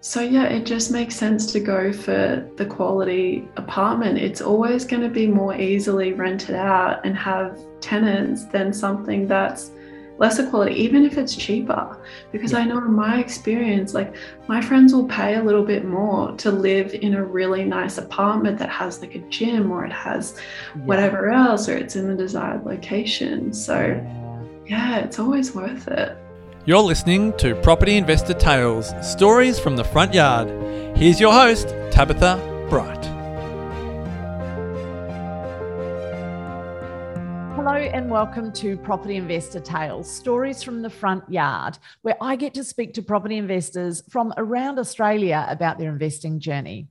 So, yeah, it just makes sense to go for the quality apartment. It's always going to be more easily rented out and have tenants than something that's lesser quality, even if it's cheaper. Because yeah. I know in my experience, like my friends will pay a little bit more to live in a really nice apartment that has like a gym or it has yeah. whatever else or it's in the desired location. So, yeah, it's always worth it. You're listening to Property Investor Tales Stories from the Front Yard. Here's your host, Tabitha Bright. Hello, and welcome to Property Investor Tales Stories from the Front Yard, where I get to speak to property investors from around Australia about their investing journey.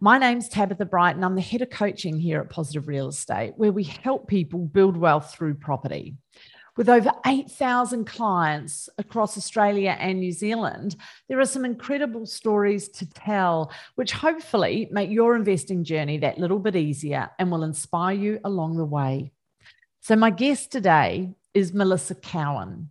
My name's Tabitha Bright, and I'm the head of coaching here at Positive Real Estate, where we help people build wealth through property. With over 8,000 clients across Australia and New Zealand, there are some incredible stories to tell, which hopefully make your investing journey that little bit easier and will inspire you along the way. So, my guest today is Melissa Cowan.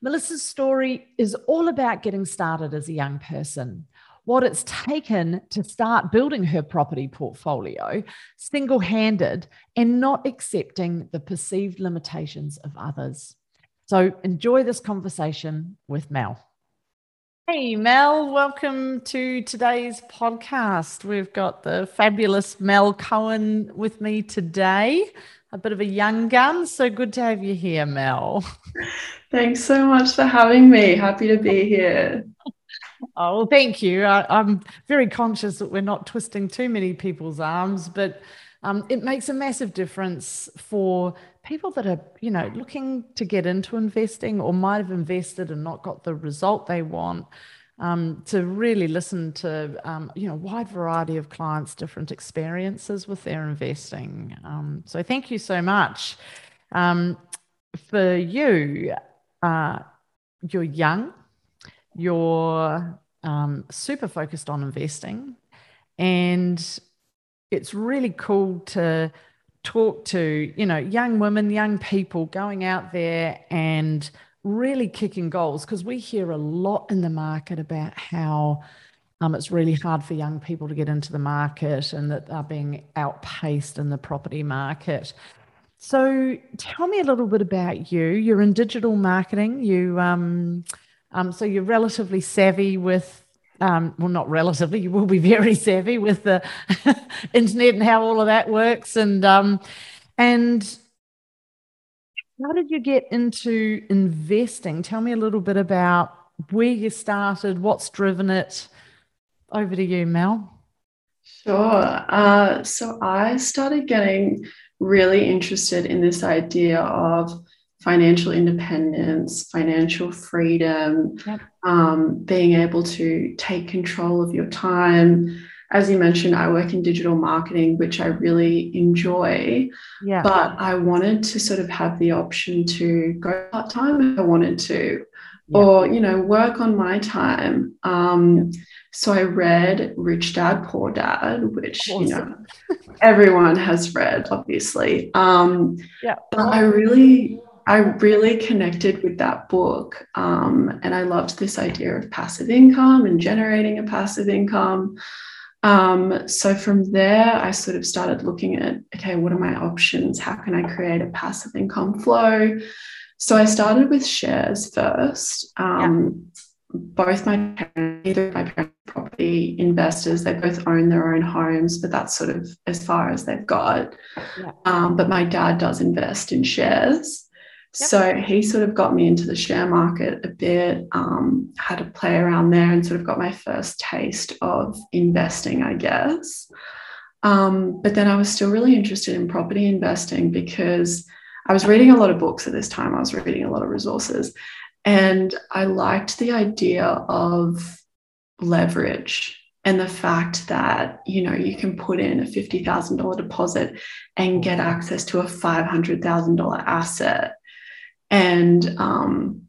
Melissa's story is all about getting started as a young person what it's taken to start building her property portfolio single handed and not accepting the perceived limitations of others. So enjoy this conversation with Mel. Hey, Mel, welcome to today's podcast. We've got the fabulous Mel Cohen with me today, a bit of a young gun. So good to have you here, Mel. Thanks so much for having me. Happy to be here. Oh, well, thank you. I, am very conscious that we're not twisting too many people's arms, but um, it makes a massive difference for people that are, you know, looking to get into investing or might have invested and not got the result they want. Um, to really listen to um, you know wide variety of clients different experiences with their investing um, so thank you so much um, for you uh, you're young you're um, super focused on investing. And it's really cool to talk to, you know, young women, young people going out there and really kicking goals because we hear a lot in the market about how um, it's really hard for young people to get into the market and that they're being outpaced in the property market. So tell me a little bit about you. You're in digital marketing. You um, um, so you're relatively savvy with, um, well, not relatively, you will be very savvy with the internet and how all of that works. And um, and how did you get into investing? Tell me a little bit about where you started, what's driven it. Over to you, Mel. Sure. Uh, so I started getting really interested in this idea of financial independence, financial freedom, yep. um, being able to take control of your time. As you mentioned, I work in digital marketing, which I really enjoy. Yeah. But I wanted to sort of have the option to go part time if I wanted to, yeah. or you know, work on my time. Um, so I read Rich Dad Poor Dad, which awesome. you know everyone has read, obviously. Um, yeah. But I really I really connected with that book. Um, and I loved this idea of passive income and generating a passive income. Um, so from there, I sort of started looking at okay, what are my options? How can I create a passive income flow? So I started with shares first. Um, yeah. Both my parents, either my parents, property investors, they both own their own homes, but that's sort of as far as they've got. Yeah. Um, but my dad does invest in shares. So he sort of got me into the share market a bit, um, had to play around there and sort of got my first taste of investing, I guess. Um, but then I was still really interested in property investing because I was reading a lot of books at this time. I was reading a lot of resources. And I liked the idea of leverage and the fact that you know you can put in a $50,000 deposit and get access to a $500,000 asset and um,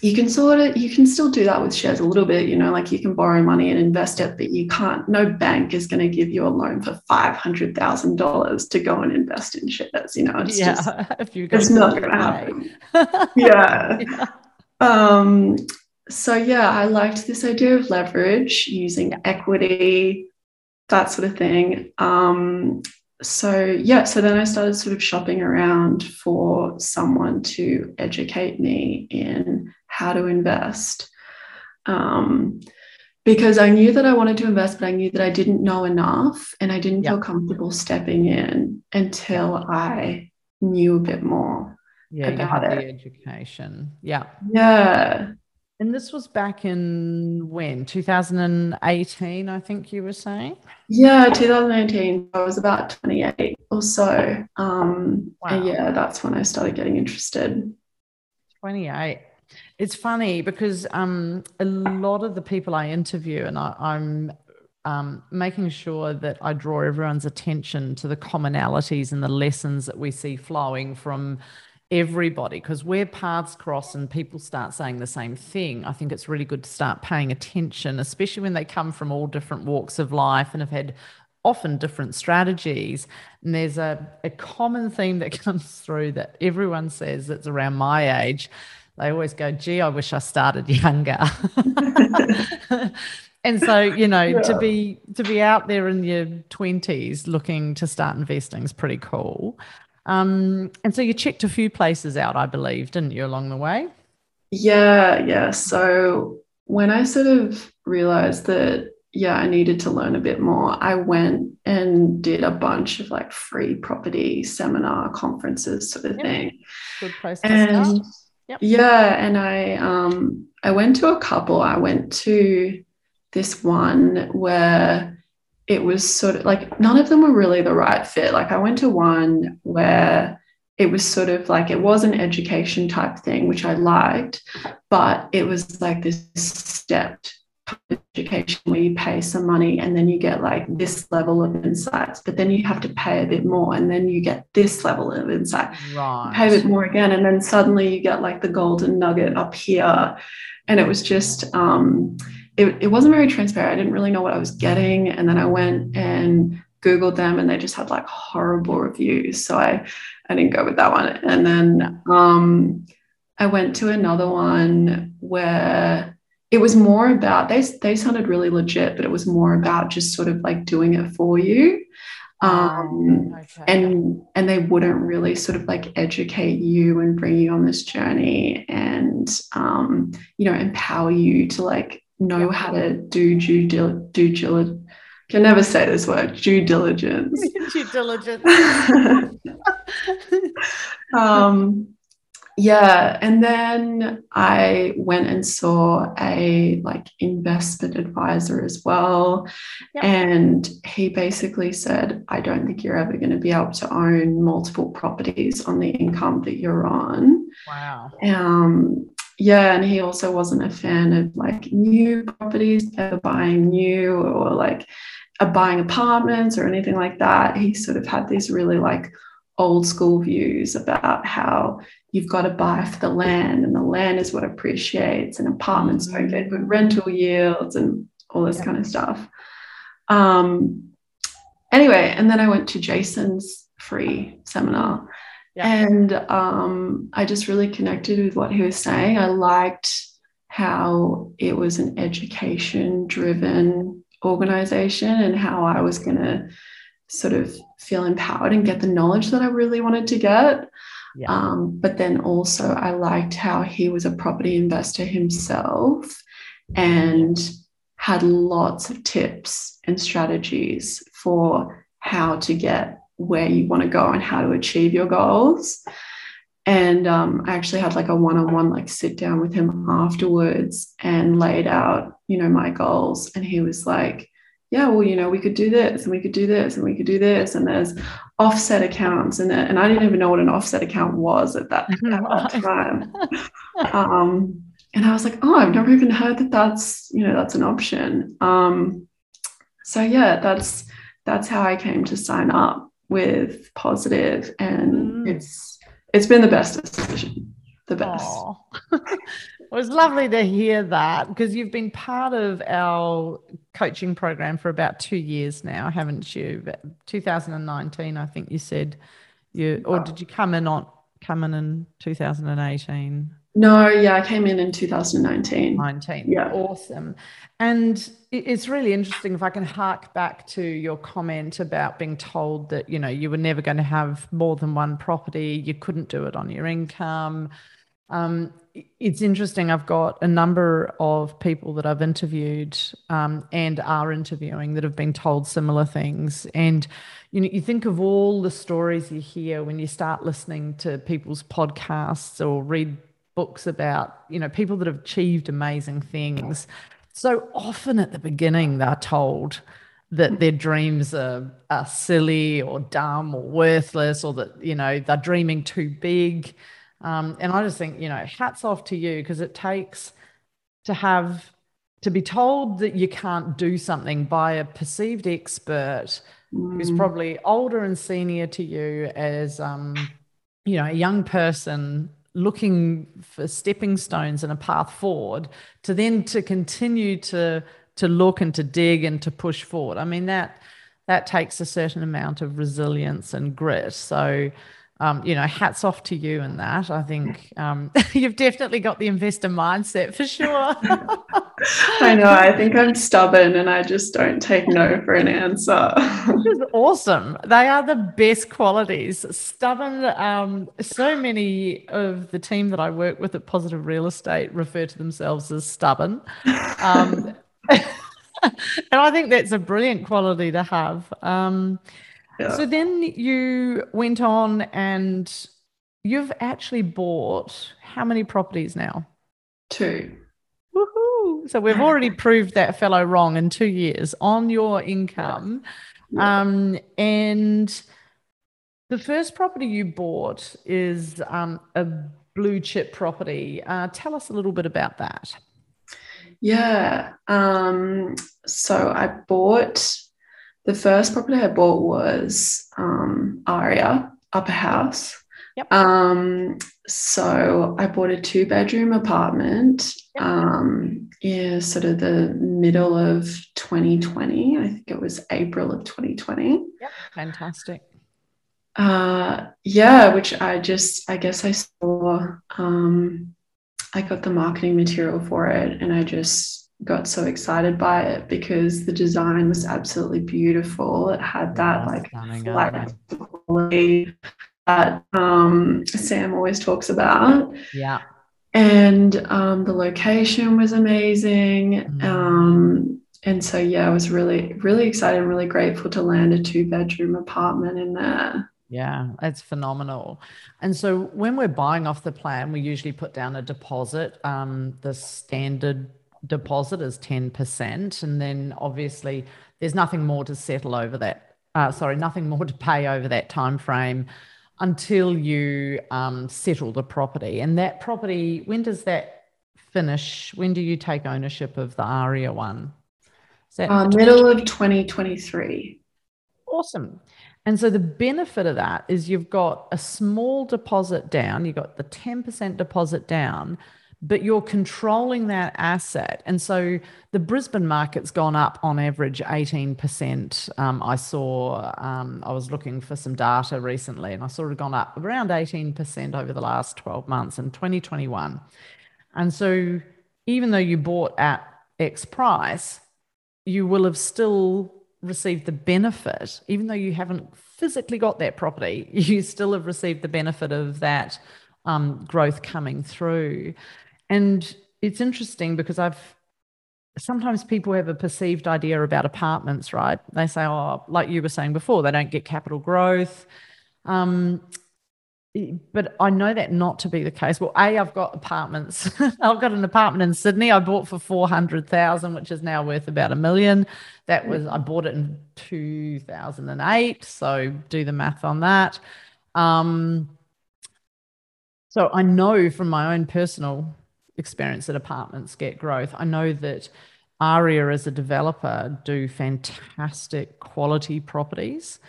you can sort of you can still do that with shares a little bit you know like you can borrow money and invest it but you can't no bank is going to give you a loan for $500000 to go and invest in shares you know it's yeah, just it's not going to happen yeah. yeah. Um, so yeah, I liked this idea of leverage using yeah. equity, that sort of thing. Um, so yeah, so then I started sort of shopping around for someone to educate me in how to invest. Um, because I knew that I wanted to invest, but I knew that I didn't know enough and I didn't feel comfortable stepping in until I knew a bit more yeah, about it. The education. Yeah. Yeah. And this was back in when? 2018, I think you were saying? Yeah, 2018. I was about 28 or so. Um, wow. Yeah, that's when I started getting interested. 28. It's funny because um, a lot of the people I interview, and I, I'm um, making sure that I draw everyone's attention to the commonalities and the lessons that we see flowing from everybody because where paths cross and people start saying the same thing i think it's really good to start paying attention especially when they come from all different walks of life and have had often different strategies. And there's a, a common theme that comes through that everyone says that's around my age. They always go gee i wish i started younger. And so you know yeah. to be to be out there in your 20s looking to start investing is pretty cool um, and so you checked a few places out, I believe, didn't you, along the way? Yeah, yeah. So when I sort of realized that, yeah, I needed to learn a bit more, I went and did a bunch of like free property seminar conferences, sort of yep. thing. Good place to and, start. Yep. Yeah, and I um I went to a couple. I went to this one where it was sort of like none of them were really the right fit. Like I went to one where it was sort of like it was an education type thing, which I liked, but it was like this stepped education where you pay some money and then you get like this level of insights, but then you have to pay a bit more and then you get this level of insight. Right. pay a bit more again, and then suddenly you get like the golden nugget up here. And it was just um it, it wasn't very transparent. I didn't really know what I was getting. And then I went and Googled them and they just had like horrible reviews. So I, I didn't go with that one. And then um, I went to another one where it was more about they they sounded really legit, but it was more about just sort of like doing it for you. Um, okay. and and they wouldn't really sort of like educate you and bring you on this journey and um, you know empower you to like know how to do due dil- due diligence. Can never say this word. Due diligence. due diligence. um, yeah, and then I went and saw a like investment advisor as well, yep. and he basically said, "I don't think you're ever going to be able to own multiple properties on the income that you're on." Wow. Um, yeah, and he also wasn't a fan of like new properties, ever buying new or like buying apartments or anything like that. He sort of had these really like old school views about how you've got to buy for the land and the land is what appreciates and apartments don't get good rental yields and all this yeah. kind of stuff. Um, anyway, and then I went to Jason's free seminar yeah. And um, I just really connected with what he was saying. I liked how it was an education driven organization and how I was going to sort of feel empowered and get the knowledge that I really wanted to get. Yeah. Um, but then also, I liked how he was a property investor himself and had lots of tips and strategies for how to get where you want to go and how to achieve your goals. And um, I actually had like a one-on-one like sit down with him afterwards and laid out, you know, my goals. And he was like, yeah, well, you know, we could do this and we could do this and we could do this. And there's offset accounts and and I didn't even know what an offset account was at that, at that time. um, and I was like, oh, I've never even heard that that's you know that's an option. Um, so yeah, that's that's how I came to sign up with positive and mm. it's it's been the best decision the best. It was lovely to hear that because you've been part of our coaching program for about two years now haven't you? 2019 i think you said you or did you come in on come in in 2018 No, yeah, I came in in 2019. 19. Yeah. Awesome. And it's really interesting if I can hark back to your comment about being told that, you know, you were never going to have more than one property, you couldn't do it on your income. Um, it's interesting. I've got a number of people that I've interviewed um, and are interviewing that have been told similar things. And you know, you think of all the stories you hear when you start listening to people's podcasts or read books about you know people that have achieved amazing things so often at the beginning they're told that their dreams are, are silly or dumb or worthless or that you know they're dreaming too big um, and i just think you know hats off to you because it takes to have to be told that you can't do something by a perceived expert mm. who's probably older and senior to you as um, you know a young person looking for stepping stones and a path forward to then to continue to to look and to dig and to push forward. I mean that that takes a certain amount of resilience and grit. So um, you know, hats off to you and that. I think um, you've definitely got the investor mindset for sure. I know. I think I'm stubborn and I just don't take no for an answer. Which is awesome. They are the best qualities. Stubborn. Um, so many of the team that I work with at Positive Real Estate refer to themselves as stubborn. Um, and I think that's a brilliant quality to have. Um, so then you went on and you've actually bought how many properties now? Two. Woohoo. So we've already proved that fellow wrong in two years on your income. Yeah. Um, and the first property you bought is um, a blue chip property. Uh, tell us a little bit about that. Yeah. Um, so I bought the first property I bought was um, Aria Upper House. Yep. Um, so I bought a two bedroom apartment. Yep. Um, yeah, sort of the middle of 2020. I think it was April of 2020. Yep. Fantastic. Uh, yeah, which I just, I guess I saw, um, I got the marketing material for it and I just got so excited by it because the design was absolutely beautiful. It had that like flat quality that um, Sam always talks about. Yeah. And um, the location was amazing. Mm. Um, and so, yeah, I was really, really excited and really grateful to land a two bedroom apartment in there. Yeah, it's phenomenal. And so when we're buying off the plan, we usually put down a deposit. Um, the standard deposit is 10%. And then obviously there's nothing more to settle over that. Uh, sorry, nothing more to pay over that time frame until you um, settle the property. And that property, when does that finish? When do you take ownership of the ARIA one? Uh, middle of 2023. Awesome. And so the benefit of that is you've got a small deposit down, you've got the 10% deposit down, but you're controlling that asset. And so the Brisbane market's gone up on average 18%. Um, I saw, um, I was looking for some data recently and I saw it gone up around 18% over the last 12 months in 2021. And so even though you bought at X price, you will have still received the benefit, even though you haven't physically got that property, you still have received the benefit of that um, growth coming through. And it's interesting because I've sometimes people have a perceived idea about apartments, right? They say, oh, like you were saying before, they don't get capital growth. Um, but I know that not to be the case. Well, A, I've got apartments. I've got an apartment in Sydney I bought for 400,000, which is now worth about a million. That was, I bought it in 2008. So do the math on that. Um, so I know from my own personal experience that apartments get growth. I know that ARIA as a developer do fantastic quality properties.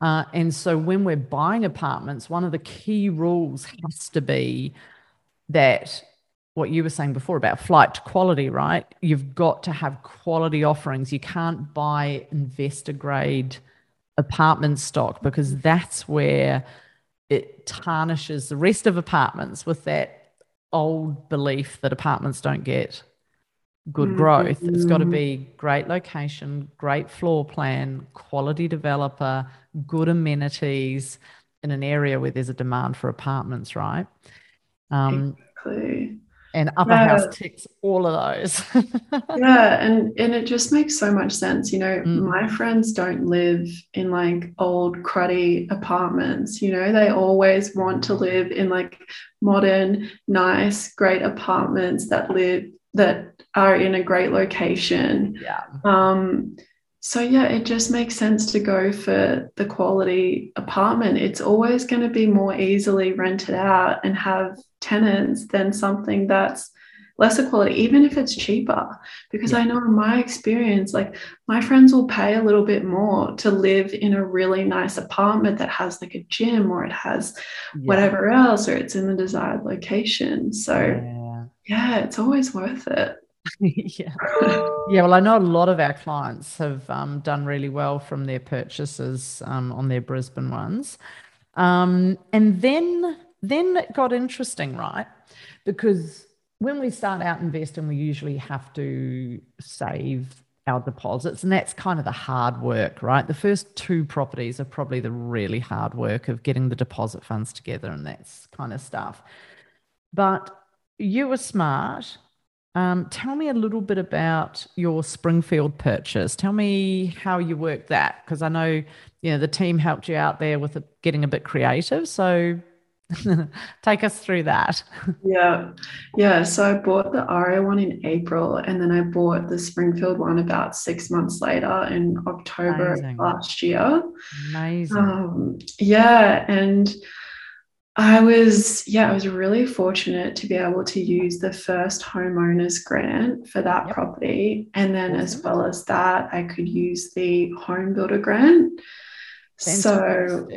Uh, and so when we're buying apartments, one of the key rules has to be that what you were saying before about flight to quality, right? You've got to have quality offerings. You can't buy investor grade apartment stock because that's where it tarnishes the rest of apartments with that old belief that apartments don't get good mm-hmm. growth. It's got to be great location, great floor plan, quality developer, good amenities in an area where there's a demand for apartments, right? Um, exactly. And Upper yeah. House ticks all of those. yeah, and and it just makes so much sense. You know, mm. my friends don't live in like old cruddy apartments. You know, they always want to live in like modern, nice, great apartments that live that are in a great location. Yeah. Um, so yeah, it just makes sense to go for the quality apartment. It's always going to be more easily rented out and have tenants than something that's lesser quality, even if it's cheaper. Because yeah. I know in my experience, like my friends will pay a little bit more to live in a really nice apartment that has like a gym or it has yeah. whatever else, or it's in the desired location. So yeah, yeah it's always worth it. yeah. Yeah. Well, I know a lot of our clients have um, done really well from their purchases um, on their Brisbane ones. Um, and then, then it got interesting, right? Because when we start out investing, we usually have to save our deposits, and that's kind of the hard work, right? The first two properties are probably the really hard work of getting the deposit funds together and that's kind of stuff. But you were smart um, tell me a little bit about your Springfield purchase. Tell me how you worked that because I know you know the team helped you out there with getting a bit creative. So take us through that. Yeah, yeah. So I bought the Aria one in April, and then I bought the Springfield one about six months later in October Amazing. last year. Amazing. Um, yeah, and I was, yeah, I was really fortunate to be able to use the first homeowners grant for that yep. property. And then, awesome. as well as that, I could use the home builder grant. Fantastic. So,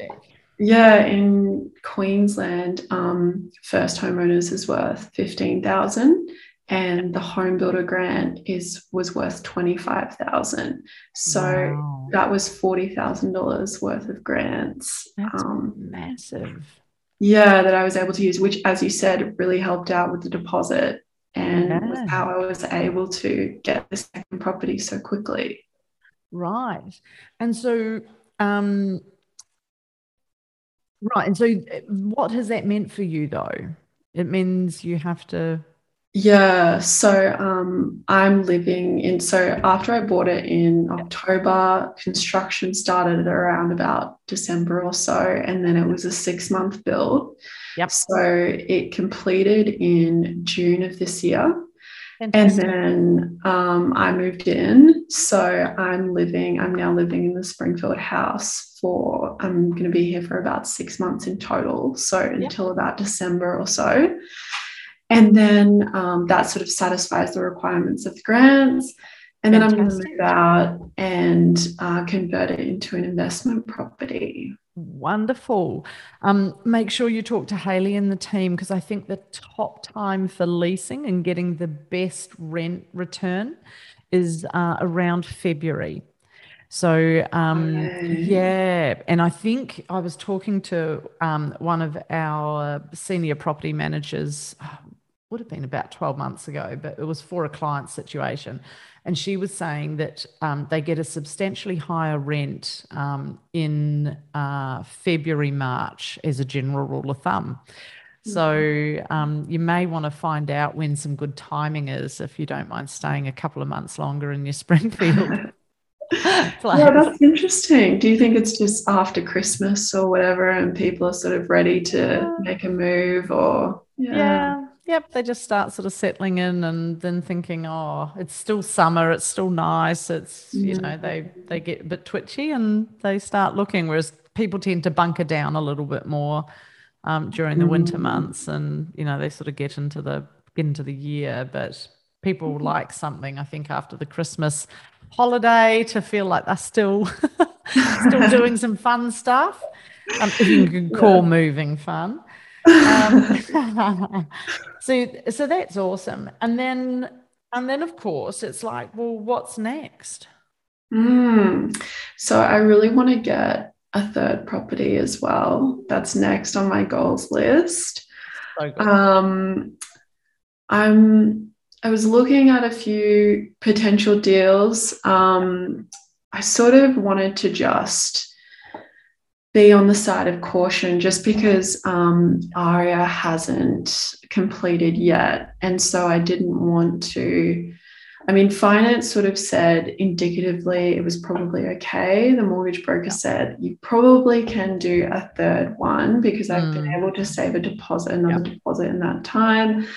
yeah, in Queensland, um, first homeowners is worth 15,000 and the home builder grant is was worth 25,000. So wow. that was $40,000 worth of grants. That's um, massive yeah that i was able to use which as you said really helped out with the deposit and yeah. was how i was able to get the second property so quickly. Right. And so um right and so uh, what has that meant for you though? It means you have to yeah, so um, I'm living in. So after I bought it in October, construction started around about December or so, and then it was a six month build. Yep. So it completed in June of this year. Fantastic. And then um, I moved in. So I'm living, I'm now living in the Springfield house for, I'm going to be here for about six months in total. So yep. until about December or so. And then um, that sort of satisfies the requirements of the grants. And then Fantastic. I'm going to move out and uh, convert it into an investment property. Wonderful. Um, make sure you talk to Haley and the team because I think the top time for leasing and getting the best rent return is uh, around February. So, um, okay. yeah. And I think I was talking to um, one of our senior property managers, would have been about 12 months ago, but it was for a client situation. And she was saying that um, they get a substantially higher rent um, in uh, February, March as a general rule of thumb. So mm-hmm. um, you may want to find out when some good timing is if you don't mind staying a couple of months longer in your Springfield. yeah, that's interesting. Do you think it's just after Christmas or whatever, and people are sort of ready to make a move, or yeah. yeah yep, they just start sort of settling in and then thinking, oh, it's still summer, it's still nice. It's, you know, they, they get a bit twitchy and they start looking, whereas people tend to bunker down a little bit more um, during the winter mm. months and, you know, they sort of get into the, get into the year. But people mm-hmm. like something, I think, after the Christmas holiday to feel like they're still, still doing some fun stuff. Um, if you can call yeah. moving fun. Um, so so that's awesome. And then and then of course it's like, well, what's next? Mm. So I really want to get a third property as well. That's next on my goals list. So um, I'm I was looking at a few potential deals. Um, I sort of wanted to just be on the side of caution just because um, ARIA hasn't completed yet. And so I didn't want to. I mean, finance sort of said indicatively it was probably okay. The mortgage broker said you probably can do a third one because I've been mm. able to save a deposit, another yep. deposit in that time.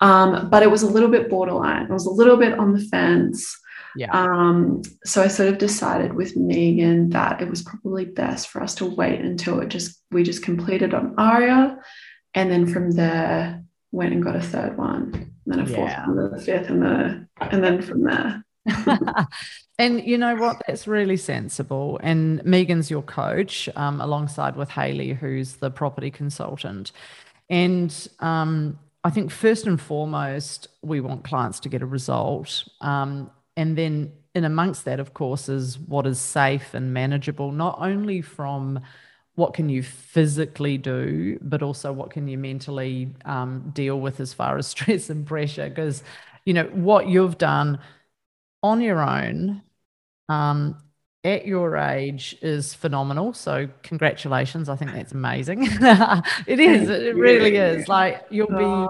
Um, but it was a little bit borderline. It was a little bit on the fence. Yeah. Um, so I sort of decided with Megan that it was probably best for us to wait until it just we just completed on Aria, and then from there went and got a third one, and then a fourth yeah. one, the fifth, and the and then from there. and you know what? That's really sensible. And Megan's your coach, um, alongside with Haley, who's the property consultant. And um, I think first and foremost, we want clients to get a result. Um, and then in amongst that, of course, is what is safe and manageable, not only from what can you physically do, but also what can you mentally um, deal with as far as stress and pressure. Because, you know, what you've done on your own um, at your age is phenomenal. So congratulations. I think that's amazing. it is. It really is. Like you'll be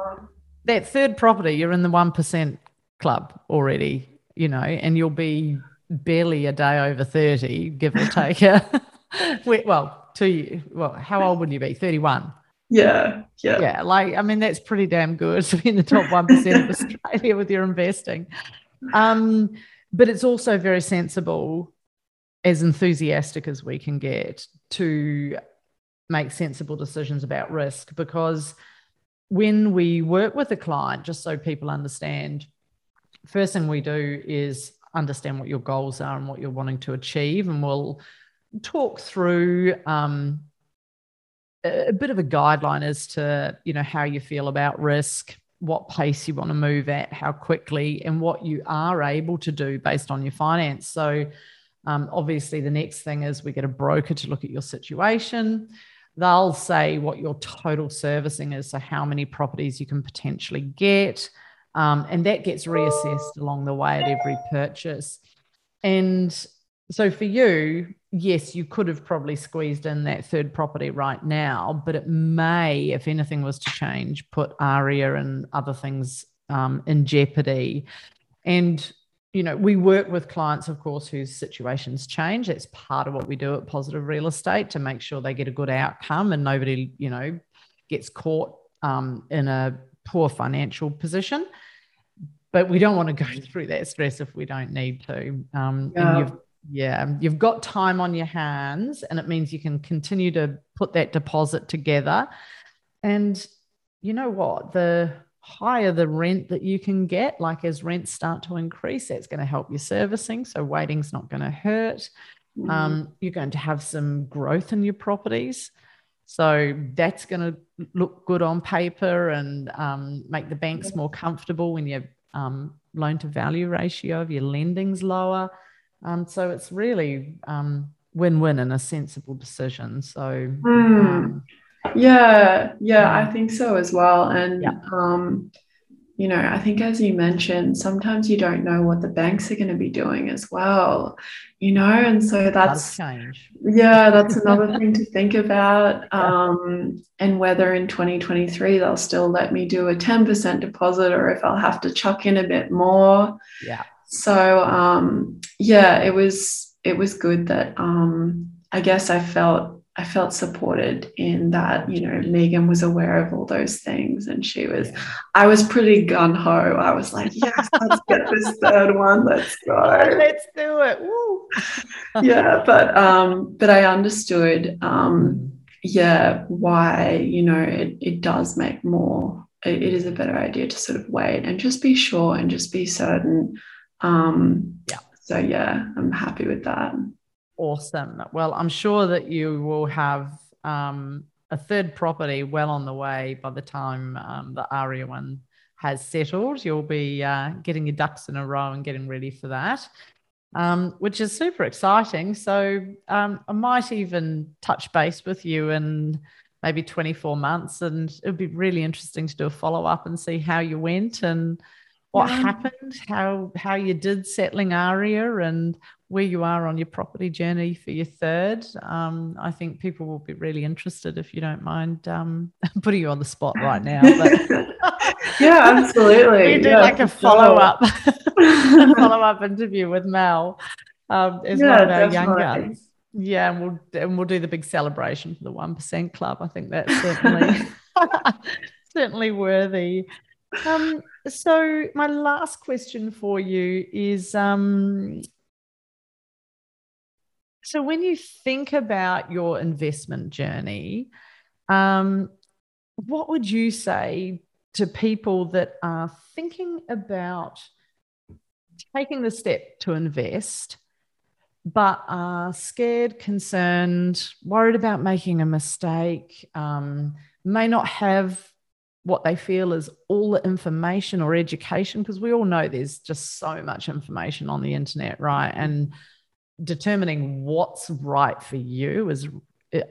that third property, you're in the 1% club already, you know, and you'll be barely a day over 30, give or take. well, two, well, how old would you be? 31. Yeah, yeah. Yeah, like, I mean, that's pretty damn good to be in the top 1% of Australia with your investing. Um, but it's also very sensible as enthusiastic as we can get to make sensible decisions about risk because when we work with a client just so people understand first thing we do is understand what your goals are and what you're wanting to achieve and we'll talk through um, a bit of a guideline as to you know how you feel about risk what pace you want to move at how quickly and what you are able to do based on your finance so um, obviously, the next thing is we get a broker to look at your situation. They'll say what your total servicing is, so how many properties you can potentially get. Um, and that gets reassessed along the way at every purchase. And so for you, yes, you could have probably squeezed in that third property right now, but it may, if anything was to change, put ARIA and other things um, in jeopardy. And you know, we work with clients, of course, whose situations change. That's part of what we do at Positive Real Estate to make sure they get a good outcome and nobody, you know, gets caught um, in a poor financial position. But we don't want to go through that stress if we don't need to. Um, yeah. You've, yeah, you've got time on your hands, and it means you can continue to put that deposit together. And you know what? The higher the rent that you can get, like as rents start to increase, that's going to help your servicing. So waiting's not going to hurt. Mm-hmm. Um, you're going to have some growth in your properties. So that's going to look good on paper and um, make the banks more comfortable when your um, loan to value ratio of your lending's lower. Um, so it's really um, win win and a sensible decision. So, mm. Yeah, yeah, I think so as well. And yeah. You know, I think as you mentioned, sometimes you don't know what the banks are going to be doing as well, you know, and so that's change. Yeah, that's another thing to think about. Um, and whether in 2023 they'll still let me do a 10% deposit or if I'll have to chuck in a bit more. Yeah. So um, yeah, it was it was good that um, I guess I felt I felt supported in that, you know, Megan was aware of all those things and she was. I was pretty gun ho. I was like, yes, let's get this third one. Let's go. Let's do it. Woo. yeah. But, um, but I understood, um, yeah, why, you know, it, it does make more, it, it is a better idea to sort of wait and just be sure and just be certain. Um, yeah. So yeah, I'm happy with that. Awesome. Well, I'm sure that you will have um, a third property well on the way by the time um, the ARIA one has settled. You'll be uh, getting your ducks in a row and getting ready for that, um, which is super exciting. So um, I might even touch base with you in maybe 24 months. And it would be really interesting to do a follow up and see how you went and what yeah. happened, how how you did settling Aria, and where you are on your property journey for your third. Um, I think people will be really interested if you don't mind um, putting you on the spot right now. But yeah, absolutely. we do yeah, like a follow up follow up interview with Mel um, as yeah, one of our young guns. Yeah, and we'll and we'll do the big celebration for the one percent club. I think that's certainly certainly worthy. Um, so my last question for you is um, so when you think about your investment journey, um, what would you say to people that are thinking about taking the step to invest, but are scared, concerned, worried about making a mistake, um, may not have what they feel is all the information or education? Because we all know there's just so much information on the internet right? And determining what's right for you is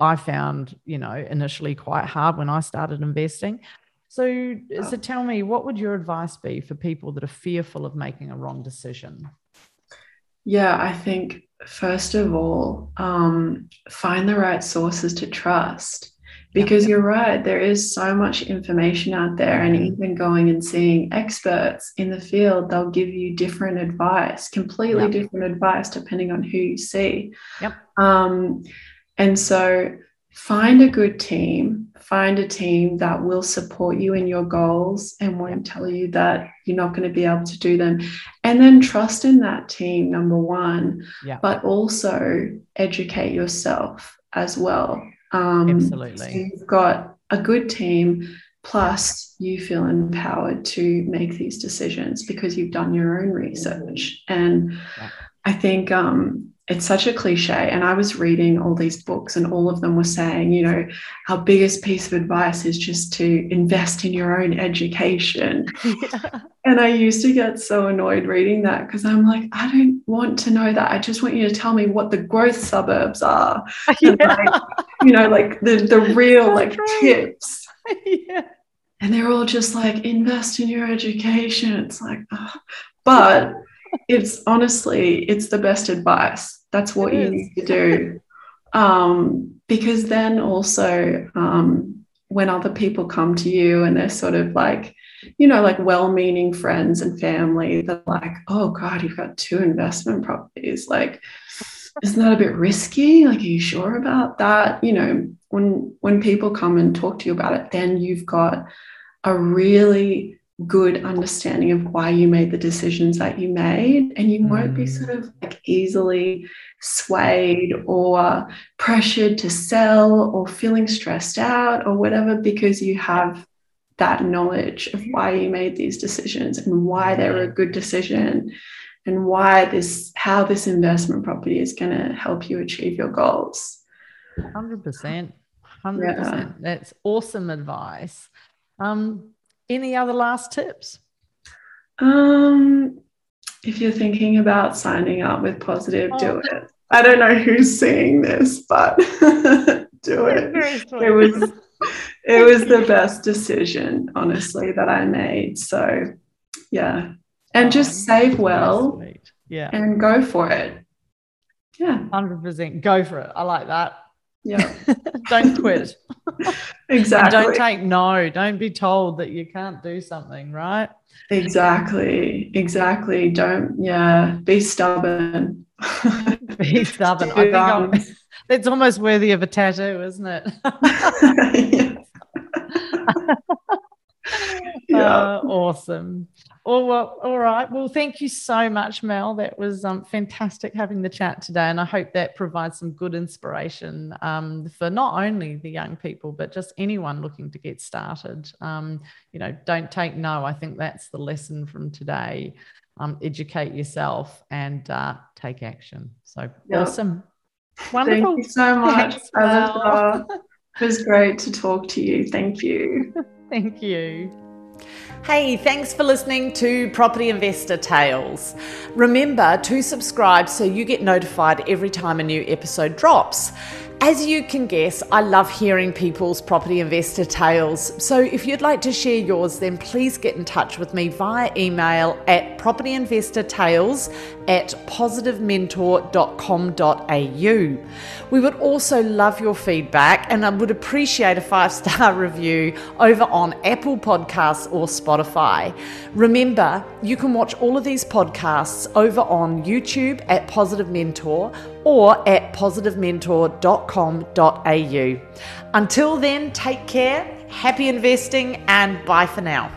i found you know initially quite hard when i started investing. So so tell me what would your advice be for people that are fearful of making a wrong decision? Yeah i think first of all um, find the right sources to trust because you're right there is so much information out there and even going and seeing experts in the field they'll give you different advice completely different advice depending on who you see. Yep. Um, and so find a good team find a team that will support you in your goals and won't tell you that you're not going to be able to do them. And then trust in that team number one yeah. but also educate yourself as well um, Absolutely. So you've got a good team, plus you feel empowered to make these decisions because you've done your own research. And yeah. I think um, it's such a cliche. And I was reading all these books, and all of them were saying, you know, our biggest piece of advice is just to invest in your own education. Yeah. And I used to get so annoyed reading that because I'm like, I don't want to know that. I just want you to tell me what the growth suburbs are. Yeah. Like, you know, like the, the real like true. tips. yeah. And they're all just like, invest in your education. It's like, oh. but it's honestly, it's the best advice. That's what it you is. need to do. Um, because then also, um, when other people come to you and they're sort of like, you know, like well meaning friends and family, they're like, oh God, you've got two investment properties. Like, isn't that a bit risky? Like, are you sure about that? You know, when when people come and talk to you about it, then you've got a really good understanding of why you made the decisions that you made and you won't be sort of like easily swayed or pressured to sell or feeling stressed out or whatever because you have that knowledge of why you made these decisions and why they were a good decision and why this how this investment property is going to help you achieve your goals. 100% 100% yeah. that's awesome advice. Um, any other last tips? Um, if you're thinking about signing up with Positive, oh. do it. I don't know who's seeing this, but do it. It was it was the best decision, honestly, that I made. So yeah. And oh, just save well yeah. and go for it. Yeah. 100% go for it. I like that. Yeah. don't quit. exactly. And don't take no. Don't be told that you can't do something, right? Exactly. Exactly. Don't, yeah, be stubborn. be stubborn. I think it's almost worthy of a tattoo, isn't it? yeah. Uh, awesome. Oh, well, all right. Well, thank you so much, Mel. That was um, fantastic having the chat today. And I hope that provides some good inspiration um, for not only the young people, but just anyone looking to get started. Um, you know, don't take no. I think that's the lesson from today. Um, educate yourself and uh, take action. So awesome. Wonderful. Thank you so much. Thanks, it was great to talk to you. Thank you. thank you. Hey, thanks for listening to Property Investor Tales. Remember to subscribe so you get notified every time a new episode drops. As you can guess, I love hearing people's property investor tales. So if you'd like to share yours, then please get in touch with me via email at propertyinvestortales at positivementor.com.au. We would also love your feedback and I would appreciate a five star review over on Apple Podcasts or Spotify. Remember, you can watch all of these podcasts over on YouTube at Positive Mentor or at positivementor.com.au. Until then, take care, happy investing, and bye for now.